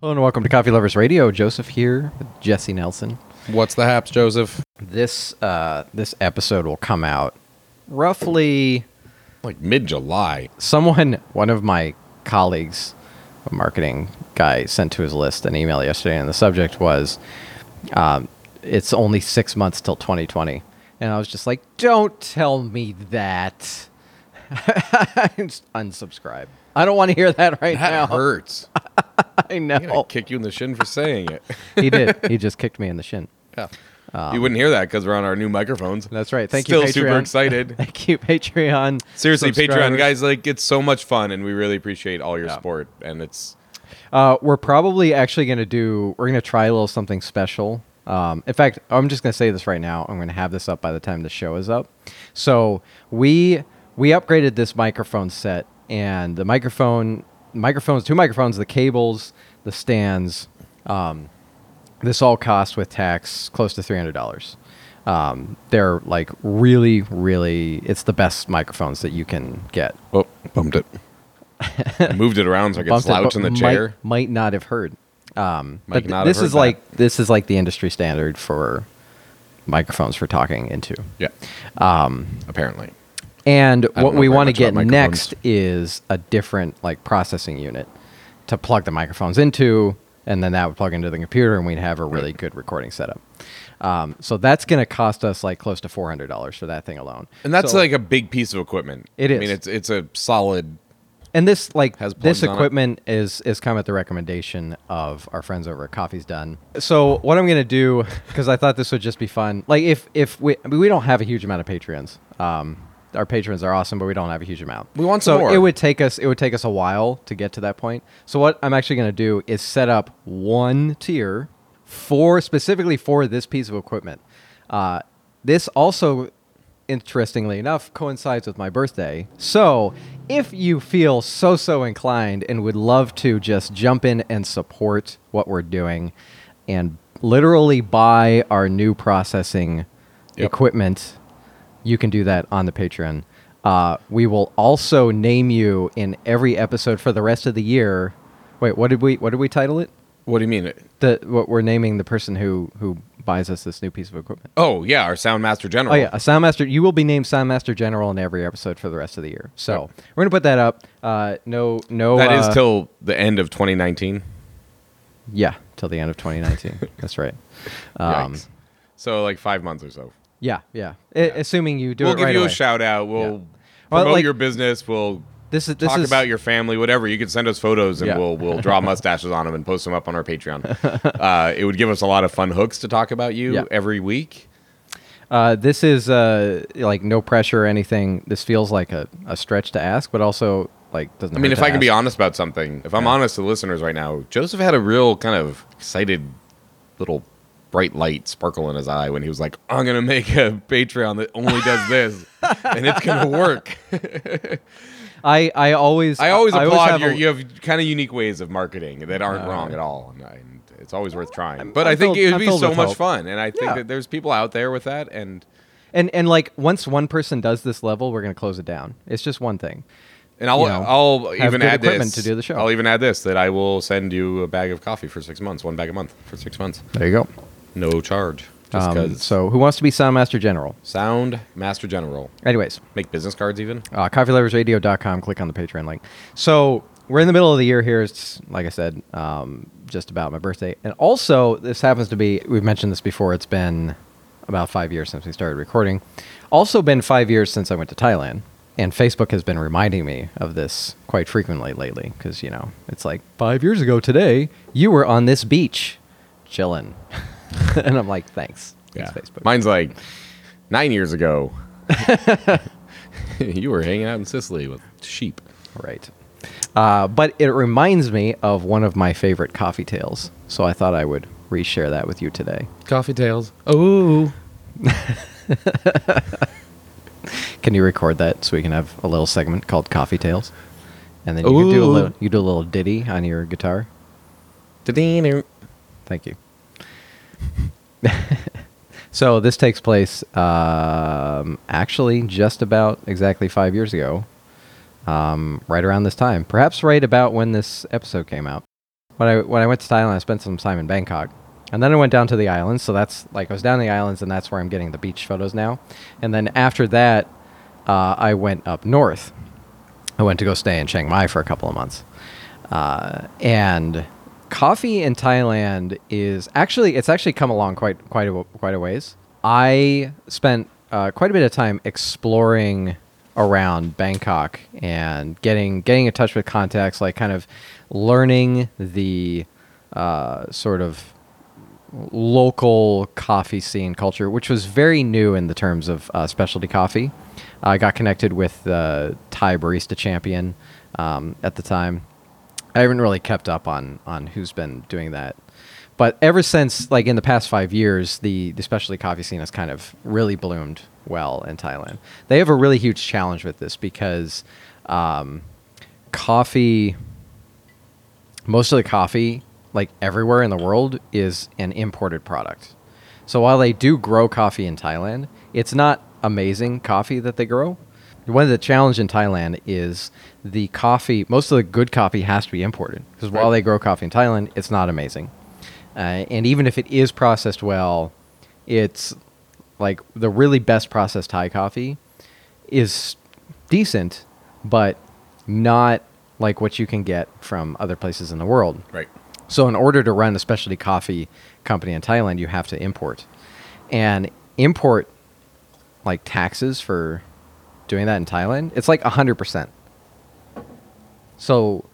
Hello and welcome to Coffee Lovers Radio. Joseph here with Jesse Nelson. What's the haps, Joseph? This uh, this episode will come out roughly. Like mid July. Someone, one of my colleagues, a marketing guy, sent to his list an email yesterday, and the subject was, um, "It's only six months till 2020," and I was just like, "Don't tell me that." Unsubscribe. I don't want to hear that right That now. hurts. I I'm gonna know. kick you in the shin for saying it. he did. He just kicked me in the shin. Yeah. you wouldn't hear that because we're on our new microphones. That's right. Thank Still you, Patreon. super excited. Thank you, Patreon. Seriously, Patreon guys, like it's so much fun, and we really appreciate all your Yeah. support. And it's Uh, we're probably actually going to do. We're going to try a little something special. Um, in fact, I'm just going to say this right now. I'm going to have this up by the time the show is up. So we we upgraded this microphone set, and the microphone microphones, two microphones, the cables, the stands. Um, this all costs with tax close to three hundred dollars. Um, they're like really, really. It's the best microphones that you can get. oh, bumped it. Moved it around so I could it, slouch in the chair. Might, not have heard. Um, Might but this is that. like this is like the industry standard for microphones for talking into. Yeah. Um, apparently. And what we want to get next is a different like processing unit to plug the microphones into, and then that would plug into the computer, and we'd have a really good recording setup. Um, so that's going to cost us like close to four hundred dollars for that thing alone. And that's So- like a big piece of equipment. It is. I mean, it's it's a solid. And this like Has this plugs on it. equipment is is come at the recommendation of our friends over at Coffee's Done. So what I'm gonna do because I thought this would just be fun. Like if if we I mean, we don't have a huge amount of Patreons. Um, our patrons are awesome, but we don't have a huge amount. We want so more. it would take us it would take us a while to get to that point. So what I'm actually gonna do is set up one tier for specifically for this piece of equipment. Uh, this also interestingly enough, coincides with my birthday. So, if you feel so so inclined and would love to just jump in and support what we're doing and literally buy our new processing Yep. equipment, you can do that on the Patreon. Uh, we will also name you in every episode for the rest of the year. Wait, what did we what did we title it? What do you mean? The what we're naming the person who who buys us this new piece of equipment. Oh yeah, our Soundmaster General. Oh yeah, a Soundmaster. You will be named Soundmaster General in every episode for the rest of the year. So Yep. we're gonna put that up. Uh, no, no. That is uh, till the end of 2019. yeah, till the end of 2019. That's right. Um, Yikes. So like five months or so. Yeah, yeah. I- assuming you do it. we'll it give right you away. a shout out. We'll Yeah. Well, promote like- your business. We'll This is this talk is about your family, whatever. You can send us photos and Yeah. we'll we'll draw mustaches on them and post them up on our Patreon. uh, it would give us a lot of fun hooks to talk about you Yeah. every week. Uh, this is uh, like no pressure or anything. This feels like a, a stretch to ask, but also like doesn't. I mean, if to I can be honest about something, if I'm honest to listeners right now, Joseph had a real kind of excited little bright light sparkle in his eye when he was like, "I'm gonna make a Patreon that only does this, and it's gonna work." I I always I always applaud have your. a- you have kind of unique ways of marketing that aren't Uh, wrong at all, and, and it's always worth trying. But I'm I think filled- it would I'm be so much hope. fun, and I think Yeah. that there's people out there with that, and and and like once one person does this level, we're gonna close it down. It's just one thing. and I'll You know, I'll even add this to do the show. I'll even add this that I will send you a bag of coffee for six months, one bag a month for six months, There you go. No charge, just Um, so, who wants to be Sound Master General? Sound Master General, Anyways, make business cards even. uh, coffeeloversradio.com. Click on the Patreon link. So we're in the middle of the year here. It's like I said, um, just about my birthday, and also this happens to be. We've mentioned this before. It's been about five years since we started recording. Also, been five years since I went to Thailand. And Facebook has been reminding me of this quite frequently lately because, you know, it's like five years ago today, you were on this beach chilling. and I'm like, thanks. Thanks, Facebook. Mine's like nine years ago. you were hanging out in Sicily with sheep. Right. Uh, but it reminds me of one of my favorite coffee tales. So I thought I would reshare that with you today. Coffee tales. Oh. Can you record that so we can have a little segment called Coffee Tales? And then you can do a little you do a little ditty on your guitar. Thank you. so this takes place um, actually just about exactly five years ago, um, right around this time, perhaps right about when this episode came out. when I when I went to Thailand, I spent some time in Bangkok, and then I went down to the islands. So that's like I was down the islands, and that's where I'm getting the beach photos now. And then after that, uh, I went up north. I went to go stay in Chiang Mai for a couple of months, uh, and coffee in Thailand is actually it's actually come along quite quite a, quite a ways. I spent uh, quite a bit of time exploring around Bangkok and getting getting in touch with contacts, like kind of learning the uh, sort of local coffee scene culture, which was very new in the terms of uh, specialty coffee. I got connected with the Thai barista champion um, at the time. I haven't really kept up on on who's been doing that, but ever since like in the past five years, the the specialty coffee scene has kind of really bloomed well in Thailand. They have a really huge challenge with this because um, coffee, most of the coffee, like everywhere in the world, is an imported product. So while they do grow coffee in Thailand, it's not amazing coffee that they grow. One of the challenge in Thailand is the coffee. Most of the good coffee has to be imported because while they grow coffee in Thailand, it's not amazing. Uh, and even if it is processed well, it's like the really best processed Thai coffee is decent, but not like what you can get from other places in the world. Right. So, in order to run a specialty coffee company in Thailand, you have to import, and import like taxes for doing that in Thailand. It's like hundred percent. So,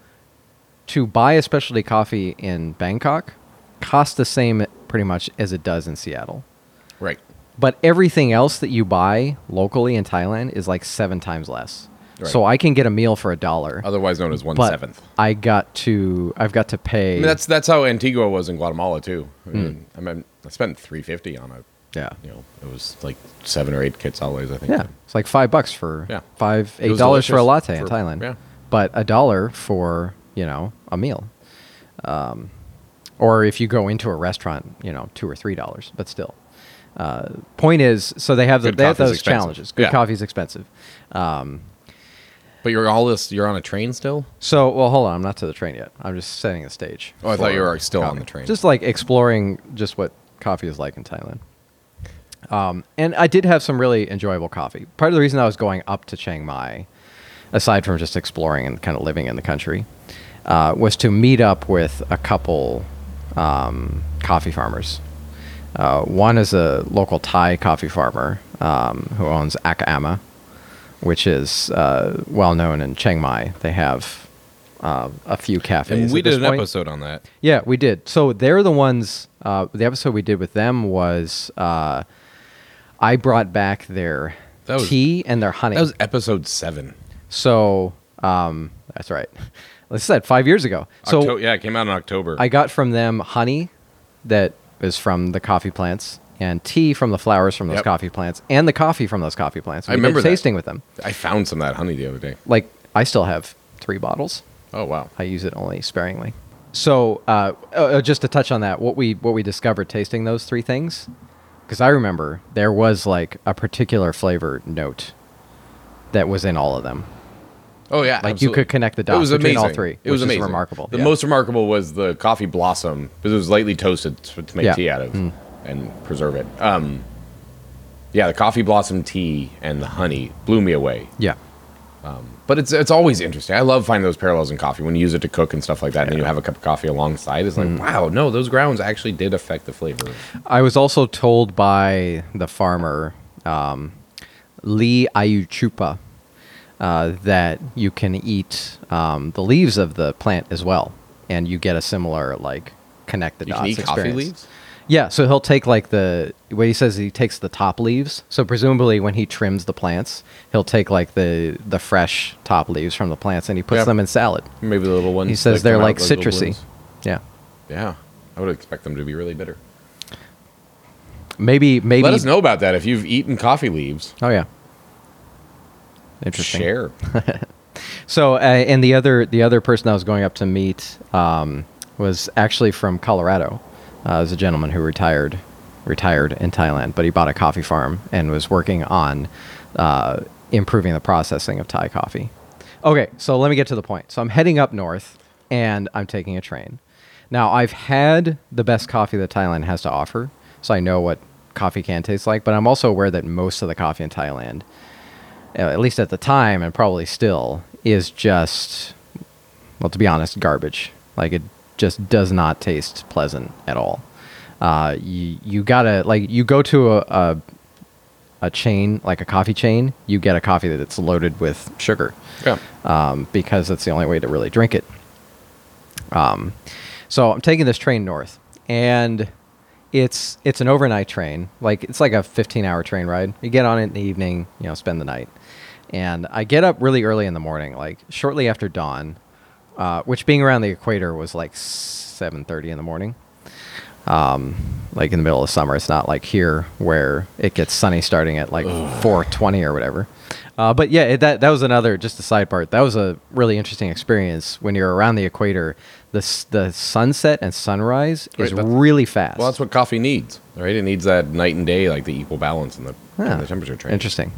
to buy a specialty coffee in Bangkok costs the same pretty much as it does in Seattle. Right. But everything else that you buy locally in Thailand is like seven times less. Right. So I can get a meal for a dollar. Otherwise known as one but seventh. I got to I've got to pay I mean, that's that's how Antigua was in Guatemala too. I Hmm. mean, I, mean, I spent three fifty on it. Yeah. You know, it was like seven or eight quetzales, I think. Yeah. It's like five bucks for Yeah. five eight dollars for a latte in Thailand. yeah. But a dollar for, you know, a meal. Um, or if you go into a restaurant, you know, two or three dollars, but still. Uh, point is, so they have the, they have those expensive. challenges. Good Yeah. coffee's expensive. Um, But you're all this. You're on a train still. So, well, hold on. I'm not to the train yet. I'm just setting the stage. Oh, I thought you were still on the train. Just like exploring just what coffee is like in Thailand. Um, and I did have some really enjoyable coffee. Part of the reason I was going up to Chiang Mai, aside from just exploring and kind of living in the country, uh, was to meet up with a couple um, coffee farmers. Uh, one is a local Thai coffee farmer um, who owns Akha Ama, which is uh, well known in Chiang Mai. They have uh, a few cafes. And we did an point. episode on that. Yeah, we did. So they're the ones. Uh, the episode we did with them was uh, I brought back their That was- tea and their honey. That was episode seven. so um, that's right. Like I said, five years ago. So Octo- yeah, it came out in October. I got from them honey that is from the coffee plants and tea from the flowers from those Yep. coffee plants and the coffee from those coffee plants. I We did remember that. tasting with them. I found some of that honey the other day. Like I still have three bottles. Oh wow. I use it only sparingly. So, uh, uh, just to touch on that, what we what we discovered tasting those three things, because I remember there was like a particular flavor note that was in all of them. Oh yeah, Like, you could connect the dots It was between amazing. all three, It was amazing. remarkable. The Yeah. most remarkable was the coffee blossom because it was lightly toasted to to make Yeah. tea out of Mm. and preserve it. Um, yeah, the coffee blossom tea and the honey blew me away. Yeah, But it's it's always interesting. I love finding those parallels in coffee when you use it to cook and stuff like that, and then you have a cup of coffee alongside. It's like, Mm. wow, no, those grounds actually did affect the flavor. I was also told by the farmer um, Lee Ayu Chuepa uh, that you can eat um, the leaves of the plant as well, and you get a similar like connect the You dots can eat experience. Yeah, so he'll take like the what he says he takes the top leaves. So presumably when he trims the plants, he'll take like the the fresh top leaves from the plants and he puts Yeah. them in salad. Maybe the little ones. He says they're like citrusy. Yeah. Yeah, I would expect them to be really bitter. Maybe maybe Let us know about that if you've eaten coffee leaves. Oh yeah. Interesting. Share. So uh, and the other the other person I was going up to meet um, was actually from Colorado. Uh, was a gentleman who retired retired in Thailand, but he bought a coffee farm and was working on uh, improving the processing of Thai coffee. Okay, so let me get to the point. So I'm heading up north and I'm taking a train. Now, I've had the best coffee that Thailand has to offer, so I know what coffee can taste like, but I'm also aware that most of the coffee in Thailand, uh, at least at the time and probably still, is just, well, to be honest, garbage. Like, it just does not taste pleasant at all. Uh, you, you gotta, like, you go to a, a, a chain, like a coffee chain, you get a coffee that's loaded with sugar Yeah. um, because that's the only way to really drink it. Um, so I'm taking this train north, and it's it's an overnight train. Like it's like a 15 hour train ride. You get on it in the evening, you know, spend the night, and I get up really early in the morning, like shortly after dawn, uh, which being around the equator was like 7:30 in the morning. Um, like in the middle of summer, it's not like here where it gets sunny starting at like 4:20 or whatever. Uh, but yeah, it, that that was another just a side part. That was a really interesting experience when you're around the equator. The the sunset and sunrise is Right, that's- really fast. Well, that's what coffee needs, right? It needs that night and day, like the equal balance in the, in the temperature change. Interesting.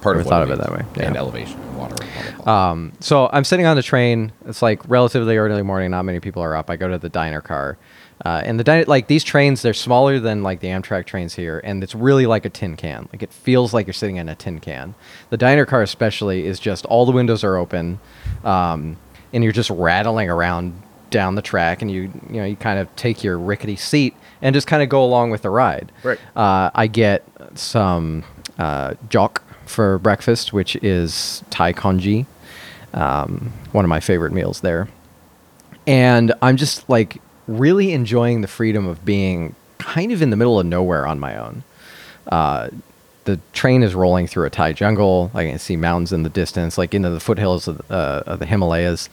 Part Never of thought of it that way. And elevation, and water. Um, so I'm sitting on the train. It's like relatively early morning. Not many people are up. I go to the diner car, uh, and the diner like these trains. They're smaller than like the Amtrak trains here, and it's really like a tin can. Like it feels like you're sitting in a tin can. The diner car especially is just all the windows are open, um, and you're just rattling around down the track, and you you know you kind of take your rickety seat and just kind of go along with the ride. Right. Uh, I get some uh, jok for breakfast, which is Thai congee, um, one of my favorite meals there. And I'm just like really enjoying the freedom of being kind of in the middle of nowhere on my own. Uh, the train is rolling through a Thai jungle. I can see mountains in the distance, like into the foothills of, uh, of the Himalayas.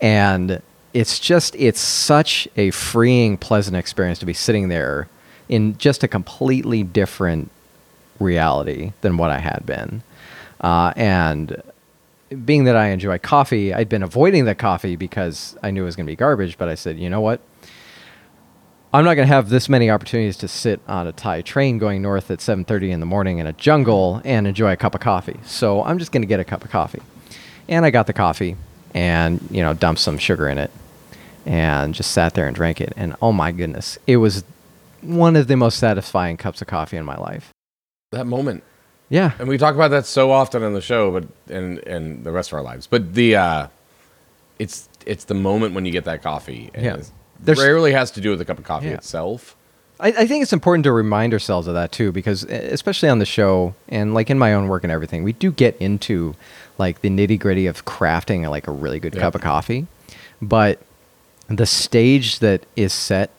And it's just, it's such a freeing, pleasant experience to be sitting there in just a completely different reality than what I had been. Uh, and being that I enjoy coffee, I'd been avoiding the coffee because I knew it was going to be garbage. But I said, you know what? I'm not going to have this many opportunities to sit on a Thai train going north at 7:30 in the morning in a jungle and enjoy a cup of coffee. So I'm just going to get a cup of coffee. And I got the coffee and, you know, dumped some sugar in it and just sat there and drank it. And oh my goodness, it was one of the most satisfying cups of coffee in my life. That moment. Yeah. And we talk about that so often on the show, but and and the rest of our lives. But the uh it's it's the moment when you get that coffee. And Yeah. it rarely has to do with the cup of coffee Yeah. itself. I, I think it's important to remind ourselves of that too, because especially on the show and like in my own work and everything, we do get into like the nitty gritty of crafting like a really good Yeah. cup of coffee. But the stage that is set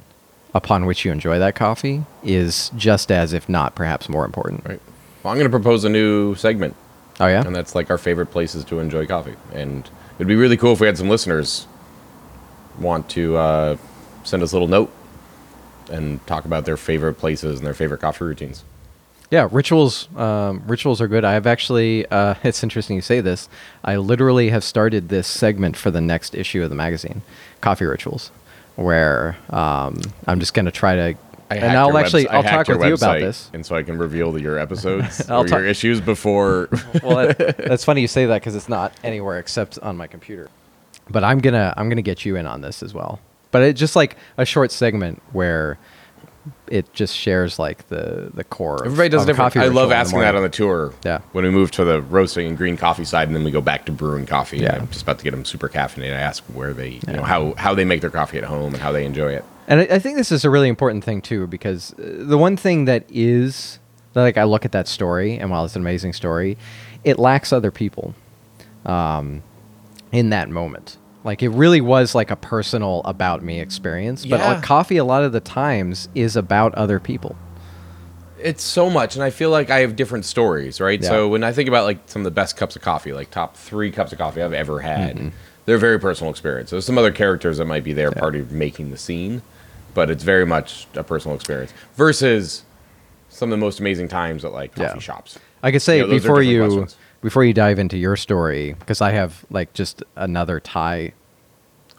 upon which you enjoy that coffee is just as, if not perhaps more important. Right. Well, I'm going to propose a new segment, Oh, yeah? and that's like our favorite places to enjoy coffee. And it'd be really cool if we had some listeners want to uh, send us a little note and talk about their favorite places and their favorite coffee routines. Yeah, rituals. Um, rituals are good. I have actually. Uh, it's interesting you say this. I literally have started this segment for the next issue of the magazine, coffee rituals, where um, I'm just going to try to. I and I'll actually. I'll talk with you about this. and so I can reveal your episodes or talk- your issues before. well, that, that's funny you say that because it's not anywhere except on my computer. But I'm gonna I'm gonna get you in on this as well. But it's just like a short segment where it just shares like the the core. of- Everybody does different. coffee I love asking that on the tour. Yeah. When we move to the roasting and green coffee side, and then we go back to brewing coffee. Yeah. And I'm just about to get them super caffeinated. I ask where they, you know, how how they make their coffee at home and how they enjoy it. And I, I think this is a really important thing too, because uh, the one thing that is like I look at that story, and while it's an amazing story, it lacks other people um, in that moment. Like it really was like a personal about me experience, but Yeah. coffee a lot of the times is about other people. It's so much, and I feel like I have different stories, right? Yeah. So when I think about like some of the best cups of coffee, like top three cups of coffee I've ever had, Mm-hmm. they're very personal experience. There's some other characters that might be there, part of making the scene, but it's very much a personal experience versus some of the most amazing times at like coffee Yeah. shops. I could say You know, before you questions. Before you dive into your story, because I have like just another Thai.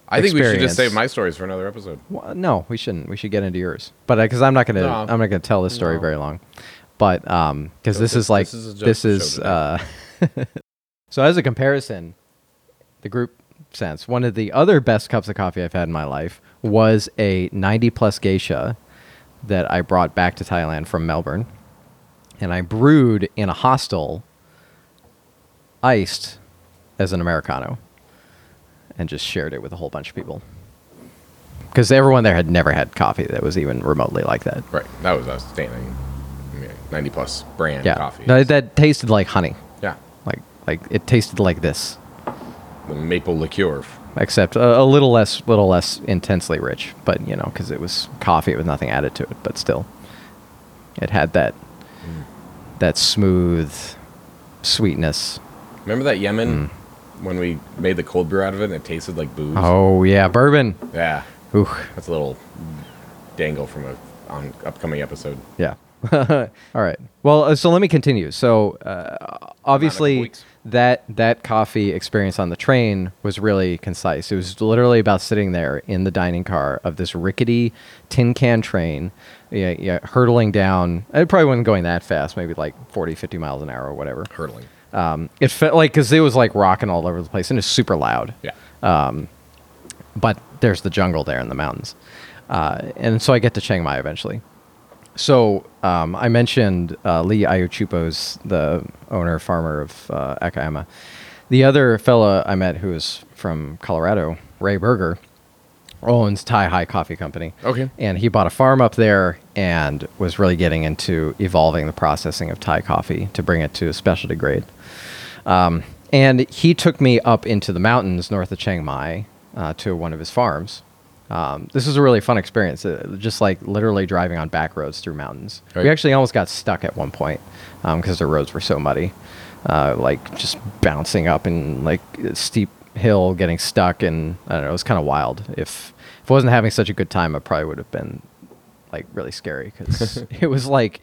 I think we should just save my stories for another episode. Well, no, we shouldn't. We should get into yours, but because I'm not gonna No. I'm not gonna tell this story No. very long, but um because this Joseph- is like this is this is uh so as a comparison, the group sense. One of the other best cups of coffee I've had in my life was a 90 plus geisha that I brought back to Thailand from Melbourne, and I brewed in a hostel, iced as an americano, and just shared it with a whole bunch of people. Because everyone there had never had coffee that was even remotely like that. Right. That was outstanding. I mean, 90 plus brand Yeah, coffee. No, that tasted like honey. yeah. Like like it tasted like this. The maple liqueur. except a, a little less, little less intensely rich. But you know, because it was coffee with nothing added to it. But still, it had that mm. that smooth sweetness. Remember that Yemen when we made the cold brew out of it and it tasted like booze? Oh yeah, bourbon. Yeah. Ooh, That's a little dangle from a on upcoming episode. yeah. All right. Well, uh, so let me continue. So uh, obviously weeks. that that coffee experience on the train was really concise. It was literally about sitting there in the dining car of this rickety tin can train, yeah, yeah, hurtling down. It probably wasn't going that fast, maybe like 40, 50 miles an hour or whatever. Hurtling. Um, it felt like because it was like rocking all over the place and it's super loud. Yeah. Um, but there's the jungle there in the mountains. Uh, and so I get to Chiang Mai eventually. So um, I mentioned uh, Lee Ayu Chuepa's the owner farmer of uh, Akha Ama. The other fella I met who is from Colorado, Ray Berger, owns Thai High Coffee Company. Okay. And he bought a farm up there and was really getting into evolving the processing of Thai coffee to bring it to a specialty grade. Um, and he took me up into the mountains north of Chiang Mai uh, to one of his farms. Um, this was a really fun experience, uh, just like literally driving on back roads through mountains. Right. We actually almost got stuck at one point because the roads were so muddy, uh, like just bouncing up and like a steep hill, getting stuck, and I don't know, it was kind of wild. If if I wasn't having such a good time, I probably would have been like really scary because it was like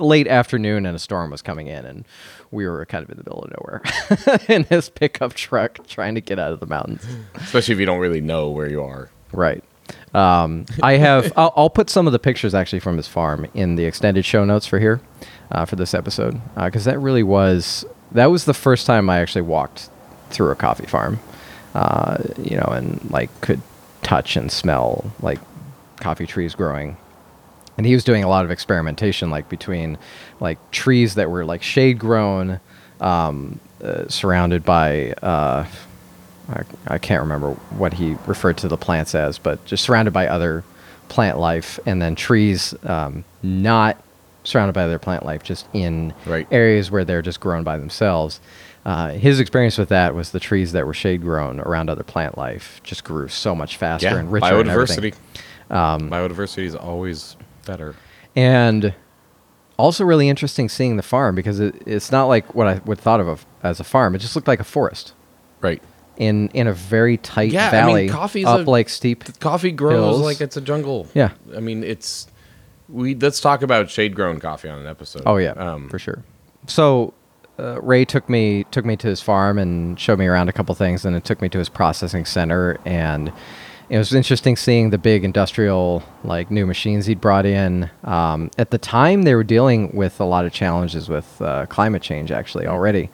late afternoon and a storm was coming in and we were kind of in the middle of nowhere in this pickup truck trying to get out of the mountains Especially if you don't really know where you are. right um, i have I'll, I'll put some of the pictures actually from his farm in the extended show notes for here uh, for this episode because that really was that was the first time i actually walked through a coffee farm uh, you know and like could touch and smell like coffee trees growing and he was doing a lot of experimentation like between like trees that were like shade grown um, uh, surrounded by uh, I, I can't remember what he referred to the plants as but just surrounded by other plant life and then trees um, not surrounded by other plant life just in Right. areas where they're just grown by themselves uh, his experience with that was the trees that were shade grown around other plant life just grew so much faster Yeah. and richer and. Biodiversity. Um, Biodiversity is always better. and also really interesting seeing the farm because it, it's not like what I would thought of a, as a farm. It just looked like a forest Right. in in a very tight Yeah, I mean, valley, coffee's up a- like steep. Coffee grows Hills. like it's a jungle. Yeah. I mean, it's we let's talk about shade grown coffee on an episode. Oh yeah, Um, for sure. So uh, Ray took me took me to his farm and showed me around a couple things, and it took me to his processing center, and it was interesting seeing the big industrial like new machines he'd brought in. Um, at the time, they were dealing with a lot of challenges with uh, climate change actually already.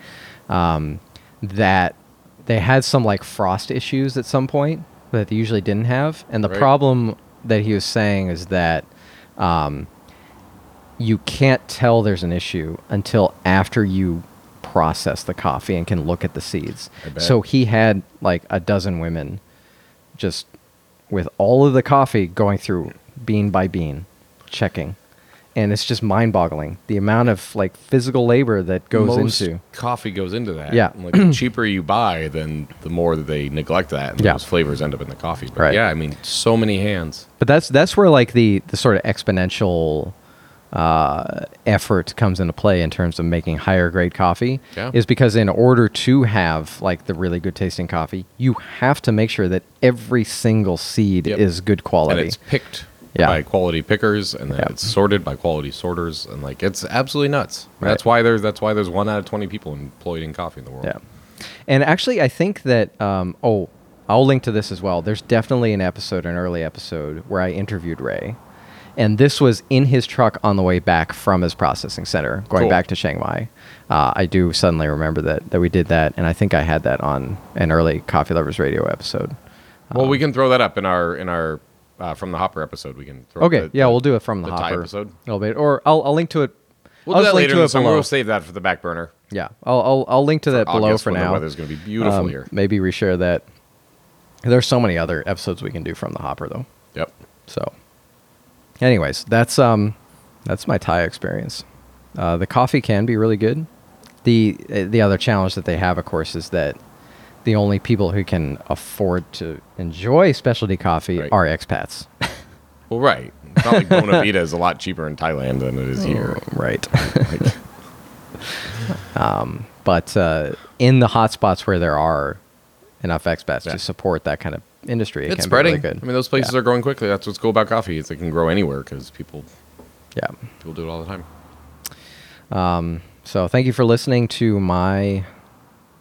Um, that they had some like frost issues at some point that they usually didn't have, and the Right. problem that he was saying is that um, you can't tell there's an issue until after you process the coffee and can look at the seeds. So he had like a dozen women just with all of the coffee going through bean by bean, checking. And it's just mind boggling the amount of like physical labor that goes most into. coffee goes into that. Yeah. Like the cheaper you buy, then the more that they neglect that, and Yeah. those flavors end up in the coffee. But Right. yeah, I mean, so many hands. But that's that's where like the the sort of exponential uh, effort comes into play in terms of making higher grade coffee. Yeah. Is because in order to have like the really good tasting coffee, you have to make sure that every single seed Yep. is good quality. And it's picked Yeah. by quality pickers, and then Yeah. it's sorted by quality sorters, and like it's absolutely nuts. Right. That's why there's that's why there's one out of twenty people employed in coffee in the world. Yeah. And actually, I think that, um, oh, I'll link to this as well. There's definitely an episode, an early episode, where I interviewed Ray. And this was in his truck on the way back from his processing center, going Cool. back to Chiang Mai. Uh, I do suddenly remember that that we did that, and I think I had that on an early Coffee Lovers Radio episode. Well, we can throw that up in our in our uh, from the Hopper episode. We can. Throw up Okay, the- yeah, the- we'll do it from the, the hopper episode. a little bit, or I'll, I'll link to it. We'll I'll do that link later to in below. We'll save that for the back burner. Yeah, I'll, I'll I'll link to that below August for when now. The weather's going to be beautiful Um, here. Maybe reshare that. There's so many other episodes we can do from the hopper though. Yep. So, anyways, that's um, that's my Thai experience. Uh, the coffee can be really good. The uh, the other challenge that they have, of course, is that the only people who can afford to enjoy specialty coffee Right. are expats. Well, right. It's not like Bona Vita is a lot cheaper in Thailand than it is here. right. um, but uh, in the hotspots where there are enough expats Yeah. to support that kind of industry, it It's can spreading. be really good. I mean, those places Yeah. are growing quickly. That's what's cool about coffee. Is it can grow anywhere because people Yeah. people do it all the time. Um, so thank you for listening to my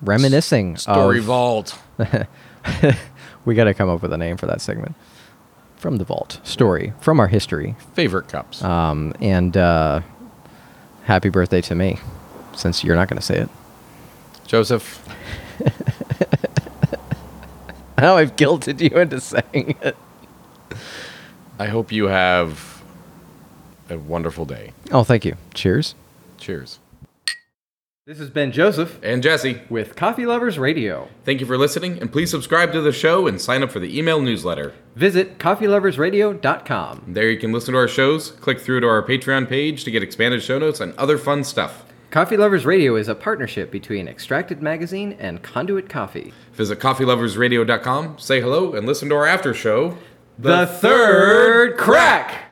reminiscing. Story of- Vault. we got to come up with a name for that segment. From the vault story from our history, Favorite cups. um, and uh, happy birthday to me, since you're not going to say it. Joseph. Now I've guilted you into saying it. I hope you have a wonderful day. Oh, thank you. Cheers. Cheers. This has been Joseph And Jesse, with Coffee Lovers Radio. thank you for listening, and please subscribe to the show and sign up for the email newsletter. Visit coffeeloversradio.com. There you can listen to our shows, click through to our Patreon page to get expanded show notes and other fun stuff. Coffee Lovers Radio is a partnership between Extracted Magazine and Conduit Coffee. Visit coffeeloversradio.com, say hello, and listen to our after show. The Third Crack!